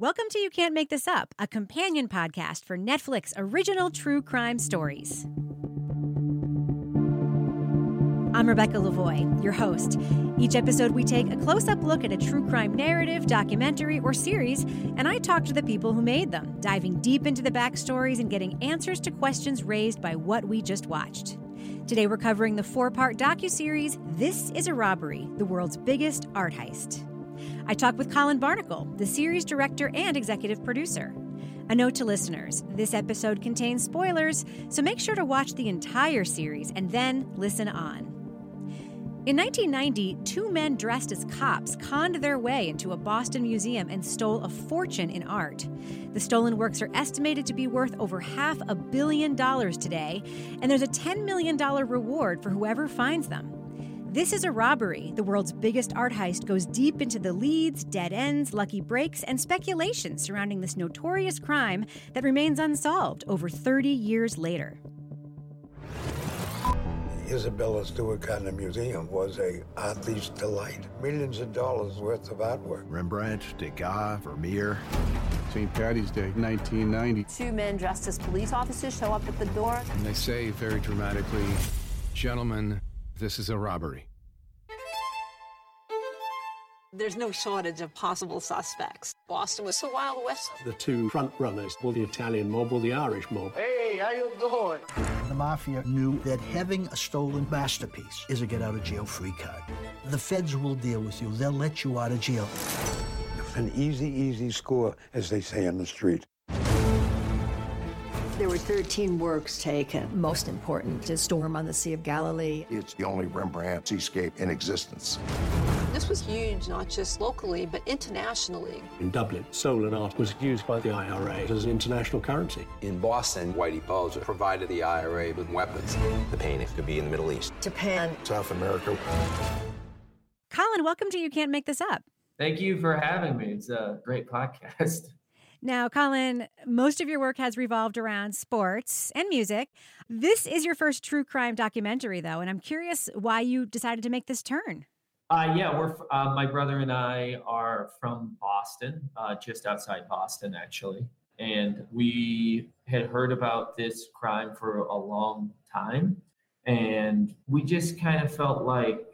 Welcome to You Can't Make This Up, a companion podcast for Netflix original true crime stories. I'm Rebecca Lavoie, your host. Each episode, we take a close up look at a true crime narrative, documentary, or series, and I talk to the people who made them, diving deep into the backstories and getting answers to questions raised by what we just watched. Today, we're covering the four part docuseries This is a Robbery, the world's biggest art heist. I talk with Colin Barnicle, the series director and executive producer. A note to listeners this episode contains spoilers, so make sure to watch the entire series and then listen on. In 1990, two men dressed as cops conned their way into a Boston museum and stole a fortune in art. The stolen works are estimated to be worth over half a billion dollars today, and there's a $10 million reward for whoever finds them. This is a robbery. The world's biggest art heist goes deep into the leads, dead ends, lucky breaks, and speculation surrounding this notorious crime that remains unsolved over 30 years later. Isabella Stewart Gardner Museum was a art thief's delight. Millions of dollars worth of artwork. Rembrandt, Degas, Vermeer. St. Patty's Day, 1990. Two men dressed as police officers show up at the door. And they say very dramatically, Gentlemen, this is a robbery. There's no shortage of possible suspects. Boston was the Wild West. The two front runners were the Italian mob or the Irish mob. Hey, how you doing? The mafia knew that having a stolen masterpiece is a get out of jail free card. The feds will deal with you. They'll let you out of jail. An easy, easy score, as they say on the street. There were 13 works taken. Most important is Storm on the Sea of Galilee. It's the only Rembrandt seascape in existence. This was huge, not just locally, but internationally. In Dublin, stolen art was used by the IRA as an international currency. In Boston, Whitey Bulger provided the IRA with weapons. The painting could be in the Middle East, Japan, South America. Colin, welcome to You Can't Make This Up. Thank you for having me. It's a great podcast. Now, Colin, most of your work has revolved around sports and music. This is your first true crime documentary, though, and I'm curious why you decided to make this turn. Uh, yeah, we're uh, my brother and I are from Boston, uh, just outside Boston, actually, and we had heard about this crime for a long time, and we just kind of felt like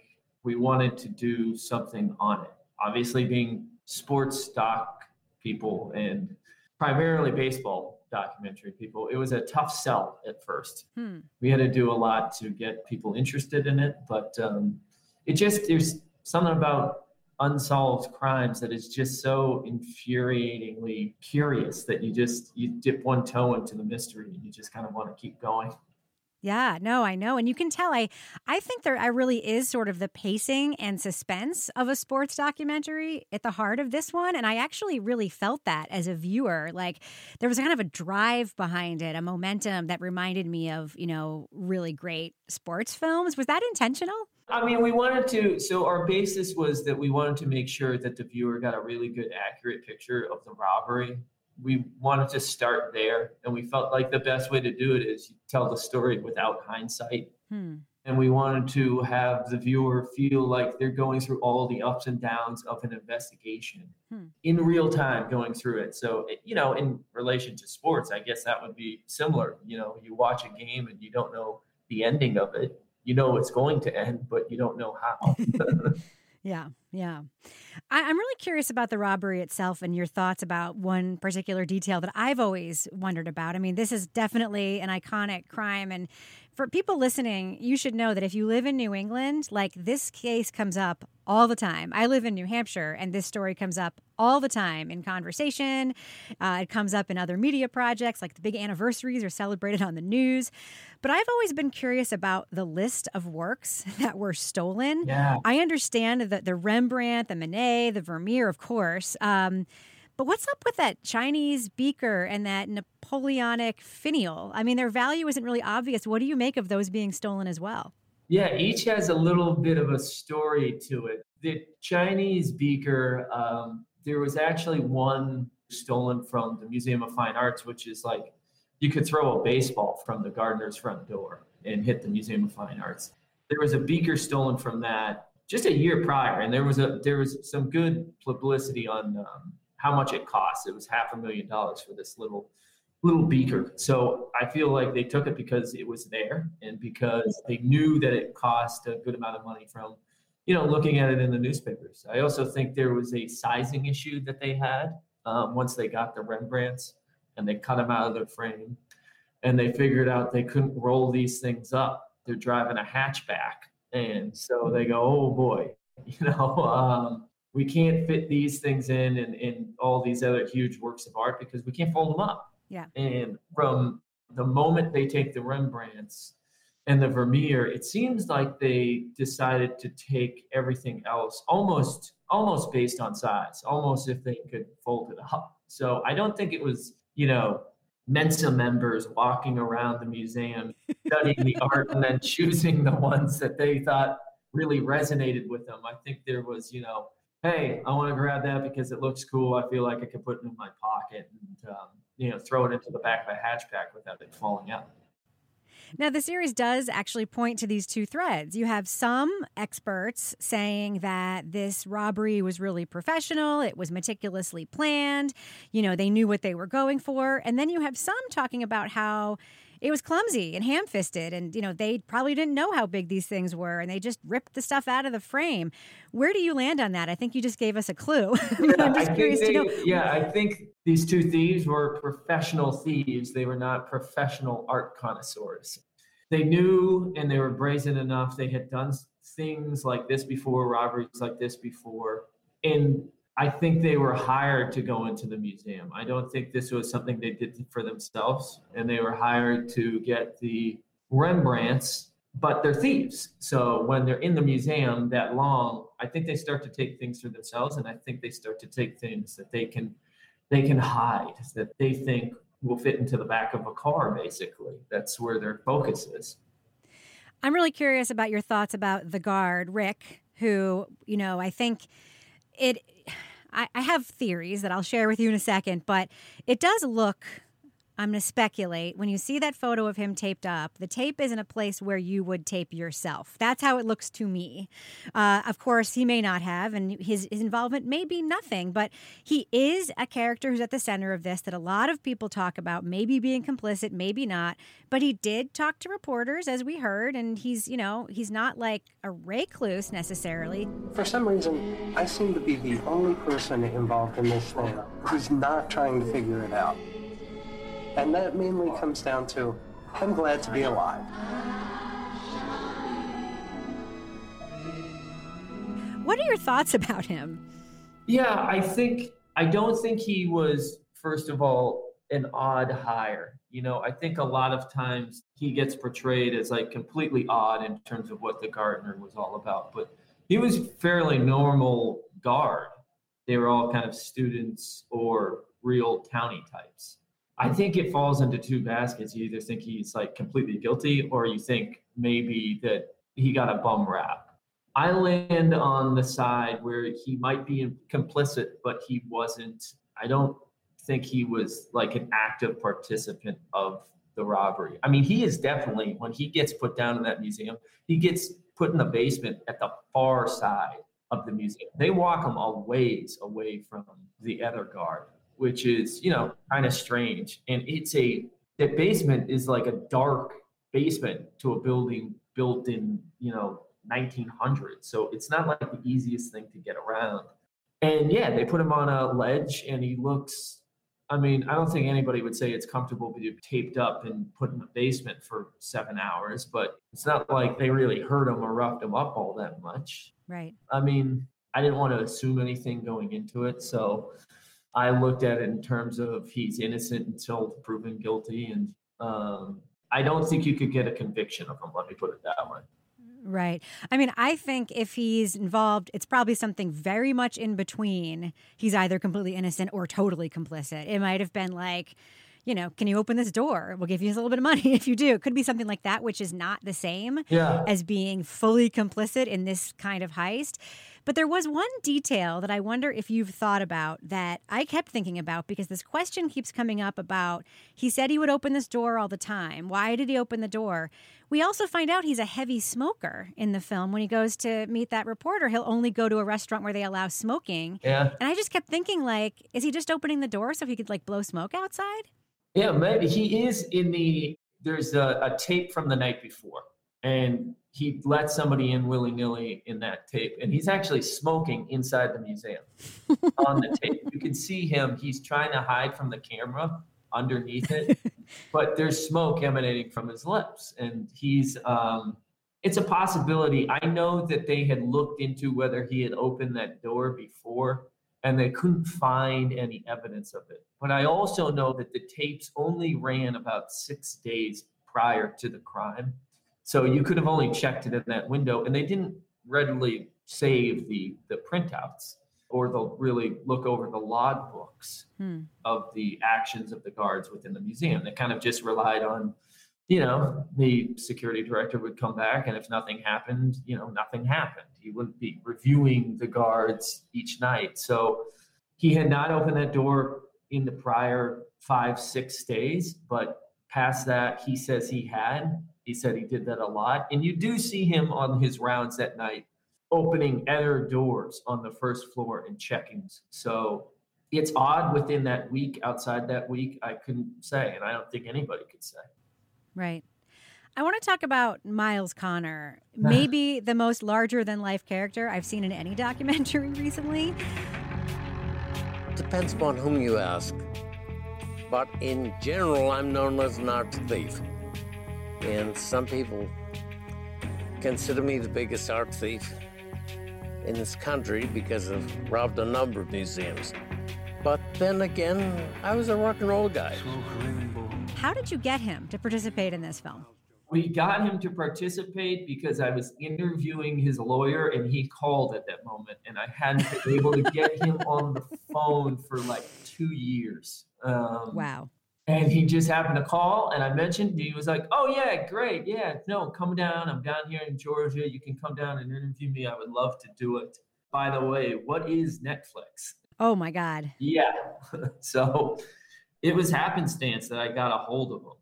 we wanted to do something on it. Obviously, being sports doc people and primarily baseball documentary people. It was a tough sell at first. Hmm. We had to do a lot to get people interested in it, but um, it just there's something about unsolved crimes that is just so infuriatingly curious that you just you dip one toe into the mystery and you just kind of want to keep going. Yeah, no, I know. And you can tell I I think there I really is sort of the pacing and suspense of a sports documentary at the heart of this one. And I actually really felt that as a viewer. Like there was kind of a drive behind it, a momentum that reminded me of, you know, really great sports films. Was that intentional? I mean, we wanted to, so our basis was that we wanted to make sure that the viewer got a really good, accurate picture of the robbery we wanted to start there. And we felt like the best way to do it is to tell the story without hindsight. Hmm. and we wanted to have the viewer feel like they're going through all the ups and downs of an investigation hmm. in real time going through it. So you know in relation to sports i guess that would be similar. You know you watch a game and you don't know the ending of it. You know it's going to end but you don't know how Yeah, yeah. I, am really curious about the robbery itself and your thoughts about one particular detail that I've always wondered about. I mean, this is definitely an iconic crime. And for people listening, you should know that if you live in New England, like this case comes up all the time. I live in New Hampshire, and this story comes up all the time in conversation. Uh, it comes up in other media projects, like the big anniversaries are celebrated on the news. But I've always been curious about the list of works that were stolen. Yeah. I understand that the Rembrandt, the Manet, the Vermeer, of course. Um, but what's up with that Chinese beaker and that Napoleonic finial? I mean, their value isn't really obvious. What do you make of those being stolen as well? Yeah, each has a little bit of a story to it. The Chinese beaker, um, there was actually one stolen from the Museum of Fine Arts, which is like you could throw a baseball from the Gardner's front door and hit the Museum of Fine Arts. There was a beaker stolen from that just a year prior, and there was a there was some good publicity on um, how much it cost. It was half a million dollars for this little little beaker. So I feel like they took it because it was there and because they knew that it cost a good amount of money from, you know, looking at it in the newspapers. I also think there was a sizing issue that they had um, once they got the Rembrandts and they cut them out of their frame and they figured out they couldn't roll these things up. They're driving a hatchback. And so they go, oh boy, you know, um, we can't fit these things in and, in all these other huge works of art because we can't fold them up. Yeah. And from the moment they take the Rembrandts and the Vermeer, it seems like they decided to take everything else almost almost based on size, almost if they could fold it up. So I don't think it was, you know, Mensa members walking around the museum studying the art and then choosing the ones that they thought really resonated with them. I think there was, you know, hey, I want to grab that because it looks cool. I feel like I could put it in my pocket and um, you know throw it into the back of a hatchback without it falling out. Now, the series does actually point to these two threads. You have some experts saying that this robbery was really professional, it was meticulously planned, you know, they knew what they were going for. And then you have some talking about how it was clumsy and ham-fisted and you know they probably didn't know how big these things were and they just ripped the stuff out of the frame where do you land on that i think you just gave us a clue yeah, i'm just I curious they, to know yeah i think these two thieves were professional thieves. They were not professional art connoisseurs. They knew and they were brazen enough. They had done things like this before robberies like this before. And I think they were hired to go into the museum. I don't think this was something they did for themselves, and they were hired to get the Rembrandts, but they're thieves. So when they're in the museum that long, I think they start to take things for themselves, and I think they start to take things that they can they can hide, that they think will fit into the back of a car. Basically, that's where their focus is. I'm really curious about your thoughts about the guard, Rick, who you know I think it I, I have theories that I'll share with you in a second, but it does look I'm going to speculate. When you see that photo of him taped up, the tape is in a place where you would tape yourself. That's how it looks to me. Uh, of course, he may not have, and his, his involvement may be nothing, but he is a character who's at the center of this that a lot of people talk about, maybe being complicit, maybe not. But he did talk to reporters, as we heard, and he's, you know, he's not like a recluse necessarily. For some reason, I seem to be the only person involved in this thing who's not trying to figure it out. And that mainly comes down to I'm glad to be alive. What are your thoughts about him? Yeah, I think I don't think he was first of all an odd hire. You know, I think a lot of times he gets portrayed as like completely odd in terms of what the Gardner was all about, but he was fairly normal guard. They were all kind of students or real county types. I think it falls into two baskets. You either think he's like completely guilty or you think maybe that he got a bum rap. I land on the side where he might be complicit, but he wasn't. I don't think he was like an active participant of the robbery. I mean, he is definitely, when he gets put down in that museum, he gets put in the basement at the far side of the museum. They walk him a ways away from the other guard which is you know kind of strange. And it's a the basement is like a dark basement to a building built in you know 1900. So it's not like the easiest thing to get around. And yeah, they put him on a ledge, and he looks. I mean, I don't think anybody would say it's comfortable to be taped up and put in the basement for seven hours, but it's not like they really hurt him or roughed him up all that much. Right. I mean, I didn't want to assume anything going into it, so I looked at it in terms of he's innocent until proven guilty, and um, I don't think you could get a conviction of him. Let me put it that way. Right. I mean, I think if he's involved, it's probably something very much in between. He's either completely innocent or totally complicit. It might have been like, you know, can you open this door? We'll give you a little bit of money if you do. It could be something like that, which is not the same yeah. as being fully complicit in this kind of heist. But there was one detail that I wonder if you've thought about that I kept thinking about because this question keeps coming up about he said he would open this door all the time. Why did he open the door? We also find out he's a heavy smoker in the film. When he goes to meet that reporter, he'll only go to a restaurant where they allow smoking. Yeah. And I just kept thinking, like, is he just opening the door so he could like blow smoke outside? Yeah, maybe he is in the. There's a, a tape from the night before, and he let somebody in willy nilly in that tape, and he's actually smoking inside the museum on the tape. You can see him. He's trying to hide from the camera underneath it, but there's smoke emanating from his lips, and he's. Um, it's a possibility. I know that they had looked into whether he had opened that door before, and they couldn't find any evidence of it. But I also know that the tapes only ran about six days prior to the crime. So you could have only checked it in that window, and they didn't readily save the the printouts, or they'll really look over the log books Hmm. of the actions of the guards within the museum. They kind of just relied on, you know, the security director would come back, and if nothing happened, you know, nothing happened. He wouldn't be reviewing the guards each night. So he had not opened that door in the prior five, six days, but past that, he says he had. He said he did that a lot. And you do see him on his rounds at night opening other doors on the first floor and checking. So it's odd within that week, outside that week, I couldn't say. And I don't think anybody could say. Right. I want to talk about Miles Connor, maybe the most larger than life character I've seen in any documentary recently. Depends upon whom you ask. But in general, I'm known as an art thief. And some people consider me the biggest art thief in this country because I've robbed a number of museums. But then again, I was a rock and roll guy. How did you get him to participate in this film? We got him to participate because I was interviewing his lawyer and he called at that moment. And I hadn't been able to get him on the phone for like two years. Um, Wow. And he just happened to call, and I mentioned he was like, "Oh yeah, great, yeah, no, come down. I'm down here in Georgia. You can come down and interview me. I would love to do it." By the way, what is Netflix? Oh my God. Yeah, so it was happenstance that I got a hold of him.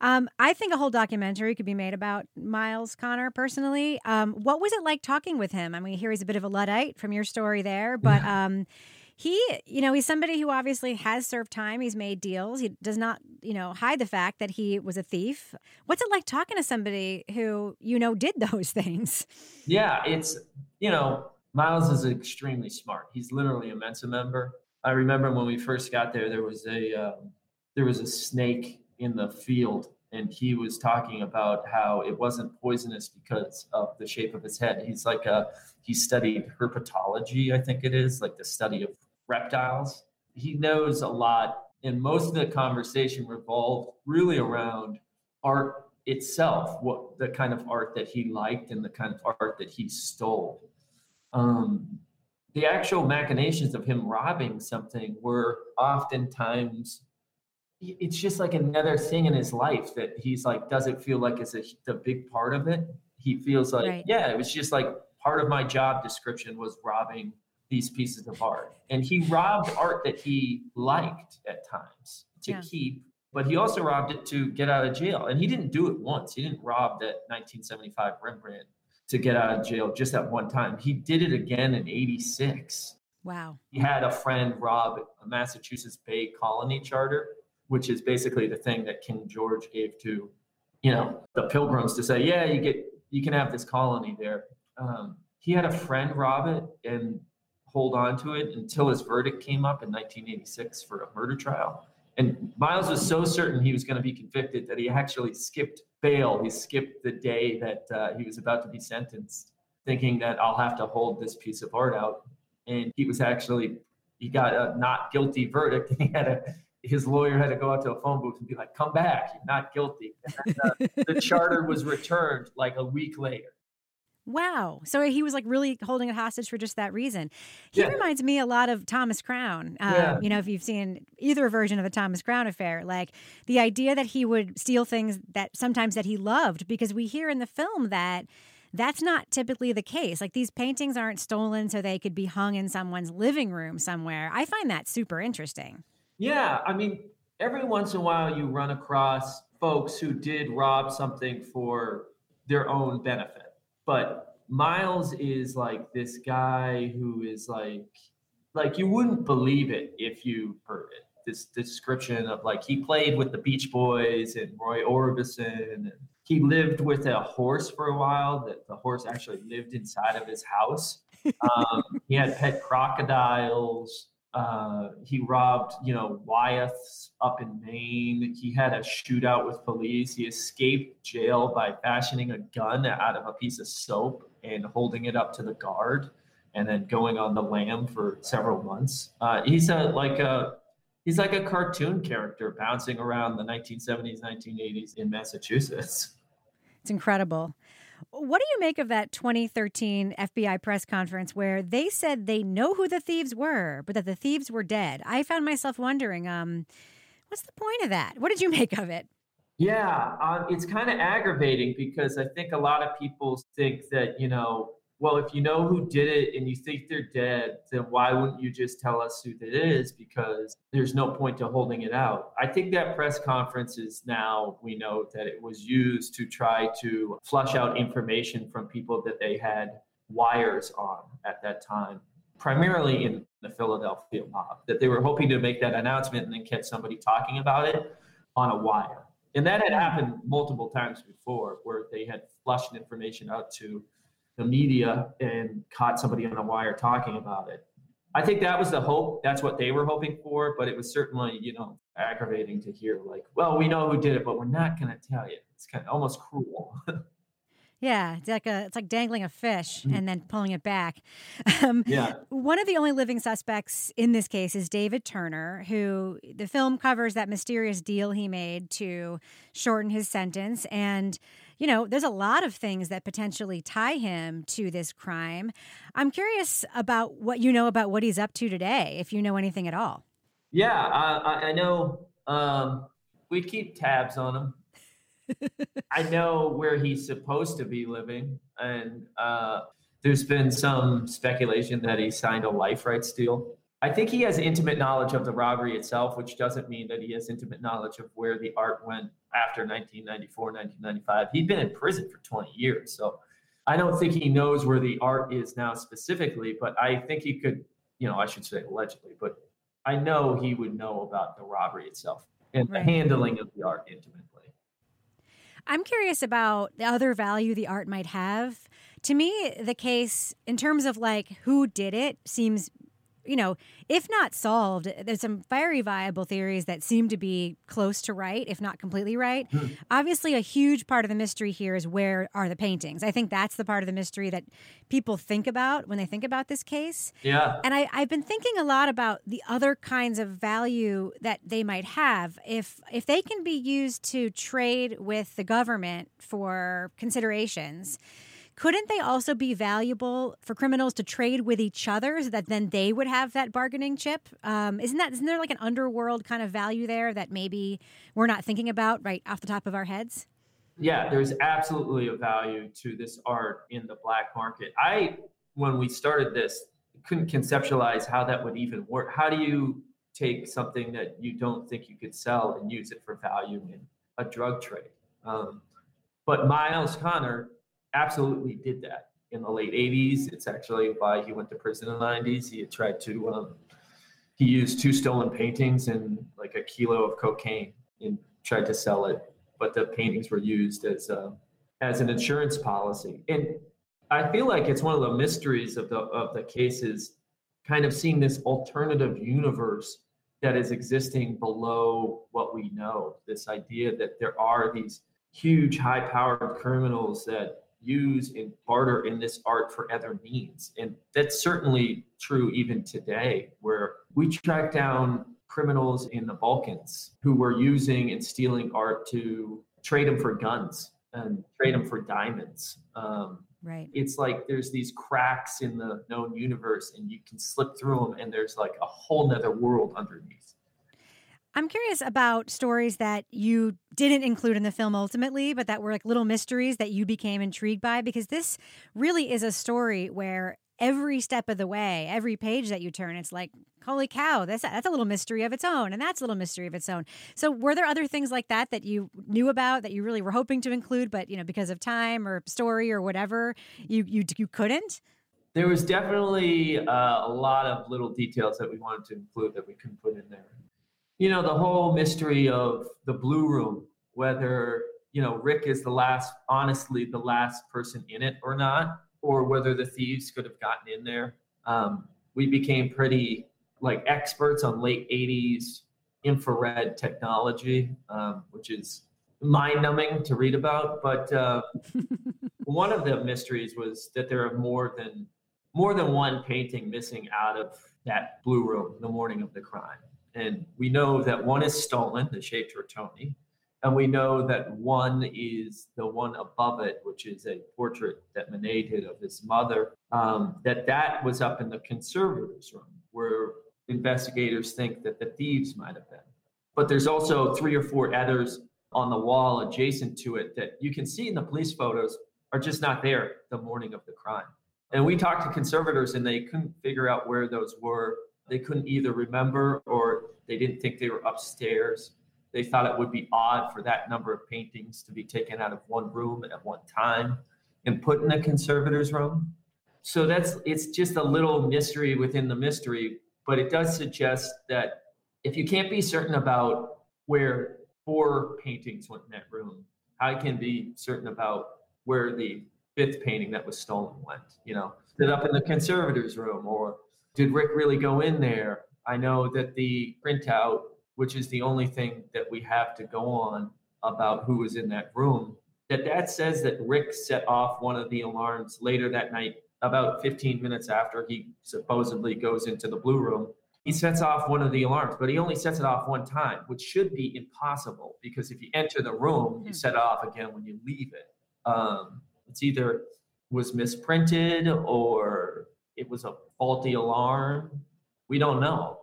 Um, I think a whole documentary could be made about Miles Connor personally. Um, what was it like talking with him? I mean, here he's a bit of a Luddite from your story there, but um, he, you know, he's somebody who obviously has served time. He's made deals. He does not, you know, hide the fact that he was a thief. What's it like talking to somebody who, you know, did those things? Yeah, it's you know, Miles is extremely smart. He's literally a Mensa member. I remember when we first got there, there was a um, there was a snake in the field, and he was talking about how it wasn't poisonous because of the shape of his head. He's like a he studied herpetology, I think it is, like the study of reptiles. He knows a lot, and most of the conversation revolved really around art itself, what the kind of art that he liked and the kind of art that he stole. Um, the actual machinations of him robbing something were oftentimes it's just like another thing in his life that he's like doesn't feel like it's a, the big part of it he feels like Right. yeah it was just like part of my job description was robbing these pieces of art and he robbed art that he liked at times to Yeah. keep but he also robbed it to get out of jail and he didn't do it once he didn't rob that 1975 rembrandt to get out of jail just at one time he did it again in 86 Wow. he had a friend rob a Massachusetts Bay Colony Charter, which is basically the thing that King George gave to, you know, the Pilgrims to say, yeah, you get, you can have this colony there. Um, he had a friend rob it and hold on to it until his verdict came up in 1986 for a murder trial. And Miles was so certain he was going to be convicted that he actually skipped bail. He skipped the day that uh, he was about to be sentenced, thinking that I'll have to hold this piece of art out and he was actually he got a not guilty verdict and he had a his lawyer had to go out to a phone booth and be like come back you're not guilty uh, the charter was returned like a week later Wow. So he was like really holding it hostage for just that reason. He Yeah. reminds me a lot of Thomas Crown. Um, Yeah. You know, if you've seen either version of the Thomas Crown affair, like the idea that he would steal things that sometimes that he loved, because we hear in the film that that's not typically the case. Like these paintings aren't stolen so they could be hung in someone's living room somewhere. I find that super interesting. Yeah, I mean, every once in a while you run across folks who did rob something for their own benefit. But Miles is like this guy who is like like you wouldn't believe it if you heard it. This description of like he played with the Beach Boys and Roy Orbison and he lived with a horse for a while that the horse actually lived inside of his house. Um, he had pet crocodiles. Uh, he robbed, you know, Wyeth's up in Maine. He had a shootout with police. He escaped jail by fashioning a gun out of a piece of soap and holding it up to the guard, and then going on the lam for several months. Uh, he's a like a he's like a cartoon character bouncing around the 1970s, 1980s in Massachusetts. It's incredible. What do you make of that 2013 FBI press conference where they said they know who the thieves were, but that the thieves were dead? I found myself wondering, um, what's the point of that? What did you make of it? Yeah, uh, it's kind of aggravating because I think a lot of people think that, you know, well, if you know who did it and you think they're dead, then why wouldn't you just tell us who that is? Because there's no point to holding it out. I think that press conference is now, we know that it was used to try to flush out information from people that they had wires on at that time, primarily in the Philadelphia mob, that they were hoping to make that announcement and then catch somebody talking about it on a wire. And that had happened multiple times before where they had flushed information out to the media and caught somebody on a wire talking about it. I think that was the hope. That's what they were hoping for, but it was certainly, you know, aggravating to hear like, well, we know who did it, but we're not going to tell you. It's kind of almost cruel. Yeah, it's like a it's like dangling a fish mm-hmm. and then pulling it back. Um, yeah. One of the only living suspects in this case is David Turner, who the film covers that mysterious deal he made to shorten his sentence, and you know, there's a lot of things that potentially tie him to this crime. I'm curious about what you know about what he's up to today, if you know anything at all. Yeah, I, I know. Um, we keep tabs on him. I know where he's supposed to be living, and uh, there's been some speculation that he signed a life rights deal. I think he has intimate knowledge of the robbery itself, which doesn't mean that he has intimate knowledge of where the art went after 1994, 1995. He'd been in prison for 20 years. So I don't think he knows where the art is now specifically, but I think he could, you know, I should say allegedly, but I know he would know about the robbery itself and right. the handling of the art intimately. I'm curious about the other value the art might have. To me, the case in terms of like who did it seems you know, if not solved, there's some very viable theories that seem to be close to right, if not completely right. Hmm. Obviously, a huge part of the mystery here is where are the paintings? I think that's the part of the mystery that people think about when they think about this case. Yeah. And I, I've been thinking a lot about the other kinds of value that they might have if if they can be used to trade with the government for considerations couldn't they also be valuable for criminals to trade with each other so that then they would have that bargaining chip? Um, isn't that isn't there like an underworld kind of value there that maybe we're not thinking about right off the top of our heads? Yeah, there's absolutely a value to this art in the black market. I when we started this couldn't conceptualize how that would even work. How do you take something that you don't think you could sell and use it for value in a drug trade? Um, but Miles Connor absolutely did that in the late 80s. It's actually why he went to prison in the 90s. He had tried to, um, he used two stolen paintings and like a kilo of cocaine and tried to sell it, but the paintings were used as, uh, as an insurance policy. And I feel like it's one of the mysteries of the, of the cases, kind of seeing this alternative universe that is existing below what we know. This idea that there are these huge, high powered criminals that use and barter in this art for other means. And that's certainly true even today, where we track down criminals in the Balkans who were using and stealing art to trade them for guns and trade them for diamonds. Um, right. It's like there's these cracks in the known universe, and you can slip through them, and there's like a whole nother world underneath. I'm curious about stories that you didn't include in the film ultimately, but that were like little mysteries that you became intrigued by, because this really is a story where every step of the way, every page that you turn, it's like, holy cow, that's that's a little mystery of its own, and that's a little mystery of its own. So, were there other things like that that you knew about that you really were hoping to include, but you know, because of time or story or whatever, you you you couldn't? There was definitely uh, a lot of little details that we wanted to include that we couldn't put in there you know, the whole mystery of the blue room, whether, you know, Rick is the last, honestly, the last person in it or not, or whether the thieves could have gotten in there. Um, we became pretty like experts on late 80s infrared technology, um, which is mind numbing to read about. But uh, one of the mysteries was that there are more than more than one painting missing out of that blue room the morning of the crime. And we know that one is stolen, the Chez Tortoni, and we know that one is the one above it, which is a portrait that Manet did of his mother. Um, that that was up in the conservators' room, where investigators think that the thieves might have been. But there's also three or four others on the wall adjacent to it that you can see in the police photos are just not there the morning of the crime. And we talked to conservators, and they couldn't figure out where those were they couldn't either remember or they didn't think they were upstairs. They thought it would be odd for that number of paintings to be taken out of one room at one time and put in a conservator's room. So that's it's just a little mystery within the mystery, but it does suggest that if you can't be certain about where four paintings went in that room, how can be certain about where the fifth painting that was stolen went? You know, it up in the conservator's room or did Rick really go in there? I know that the printout, which is the only thing that we have to go on about who was in that room, that that says that Rick set off one of the alarms later that night, about 15 minutes after he supposedly goes into the blue room. He sets off one of the alarms, but he only sets it off one time, which should be impossible because if you enter the room, you set it off again when you leave it. Um, it's either was misprinted or it was a faulty alarm. We don't know.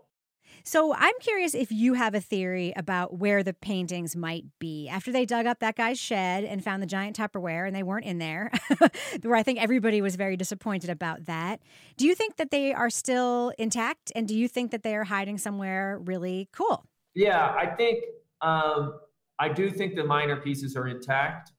So I'm curious if you have a theory about where the paintings might be. After they dug up that guy's shed and found the giant Tupperware and they weren't in there, where I think everybody was very disappointed about that. Do you think that they are still intact? And do you think that they are hiding somewhere really cool? Yeah, I think, um, I do think the minor pieces are intact.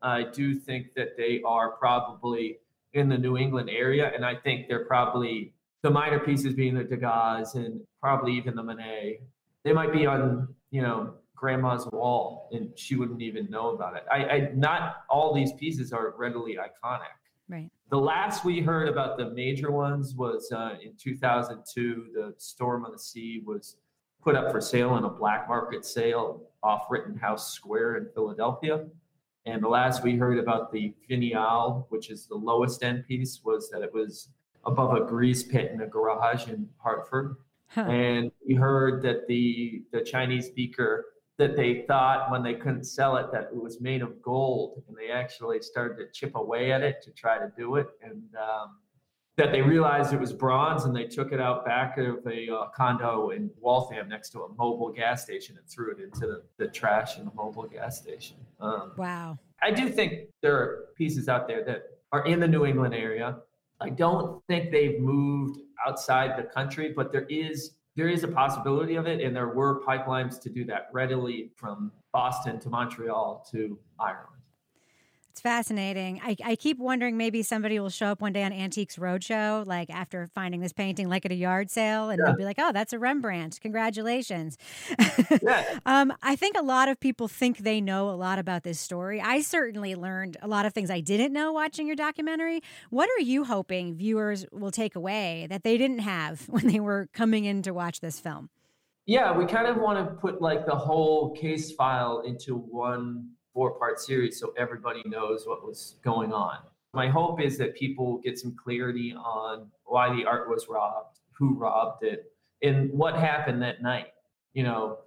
I do think that they are probably in the New England area. And I think they're probably the minor pieces being the Degas and probably even the Monet. They might be on, you know, grandma's wall and she wouldn't even know about it. I, I not all these pieces are readily iconic. Right. The last we heard about the major ones was uh, in 2002. The Storm on the Sea was put up for sale in a black market sale off Rittenhouse Square in Philadelphia. And the last we heard about the finial, which is the lowest end piece, was that it was above a grease pit in a garage in Hartford. Huh. And we heard that the the Chinese beaker that they thought when they couldn't sell it that it was made of gold, and they actually started to chip away at it to try to do it, and um, that they realized it was bronze, and they took it out back of a uh, condo in Waltham next to a Mobil gas station and threw it into the, the trash in the Mobil gas station. Um, wow. I do think there are pieces out there that are in the New England area. I don't think they've moved outside the country, but there is there is a possibility of it, and there were pipelines to do that readily from Boston to Montreal to Ireland. It's fascinating. I, I keep wondering maybe somebody will show up one day on Antiques Roadshow, like after finding this painting, like at a yard sale, and yeah. they'll be like, "Oh, that's a Rembrandt! Congratulations!" Yeah. um, I think a lot of people think they know a lot about this story. I certainly learned a lot of things I didn't know watching your documentary. What are you hoping viewers will take away that they didn't have when they were coming in to watch this film? Yeah, we kind of want to put like the whole case file into one four part series so everybody knows what was going on. My hope is that people get some clarity on why the art was robbed, who robbed it, and what happened that night. You know,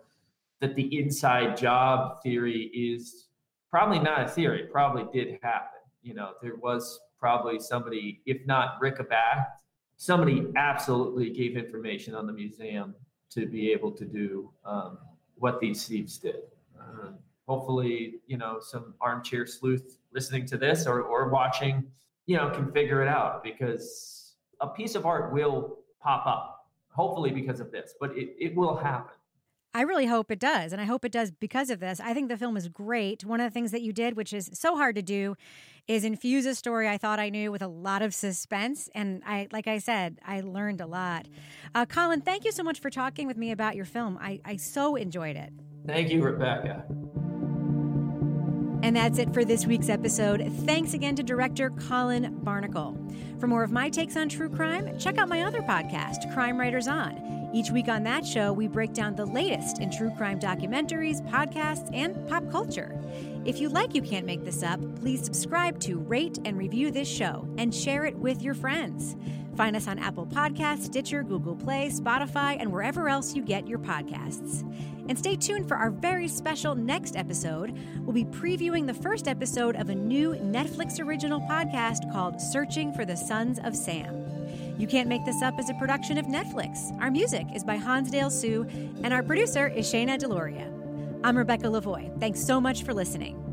that the inside job theory is probably not a theory, it probably did happen. You know, there was probably somebody, if not Rick Abath, somebody absolutely gave information on the museum to be able to do um, what these thieves did. Uh, hopefully, you know, some armchair sleuth listening to this or, or watching, you know, can figure it out because a piece of art will pop up, hopefully because of this, but it, it will happen. I really hope it does. And I hope it does because of this. I think the film is great. One of the things that you did, which is so hard to do, is infuse a story I thought I knew with a lot of suspense. And I, like I said, I learned a lot. Uh, Colin, thank you so much for talking with me about your film. I, I so enjoyed it. Thank you, Rebecca. And that's it for this week's episode. Thanks again to director Colin Barnicle. For more of my takes on true crime, check out my other podcast, Crime Writers On. Each week on that show, we break down the latest in true crime documentaries, podcasts, and pop culture. If you like You Can't Make This Up, please subscribe to, rate, and review this show and share it with your friends. Find us on Apple Podcasts, Stitcher, Google Play, Spotify, and wherever else you get your podcasts. And stay tuned for our very special next episode. We'll be previewing the first episode of a new Netflix original podcast called Searching for the Sons of Sam. You Can't Make This Up is a production of Netflix. Our music is by Hansdale Hsu, and our producer is Shana Daloria. I'm Rebecca Lavoie. Thanks so much for listening.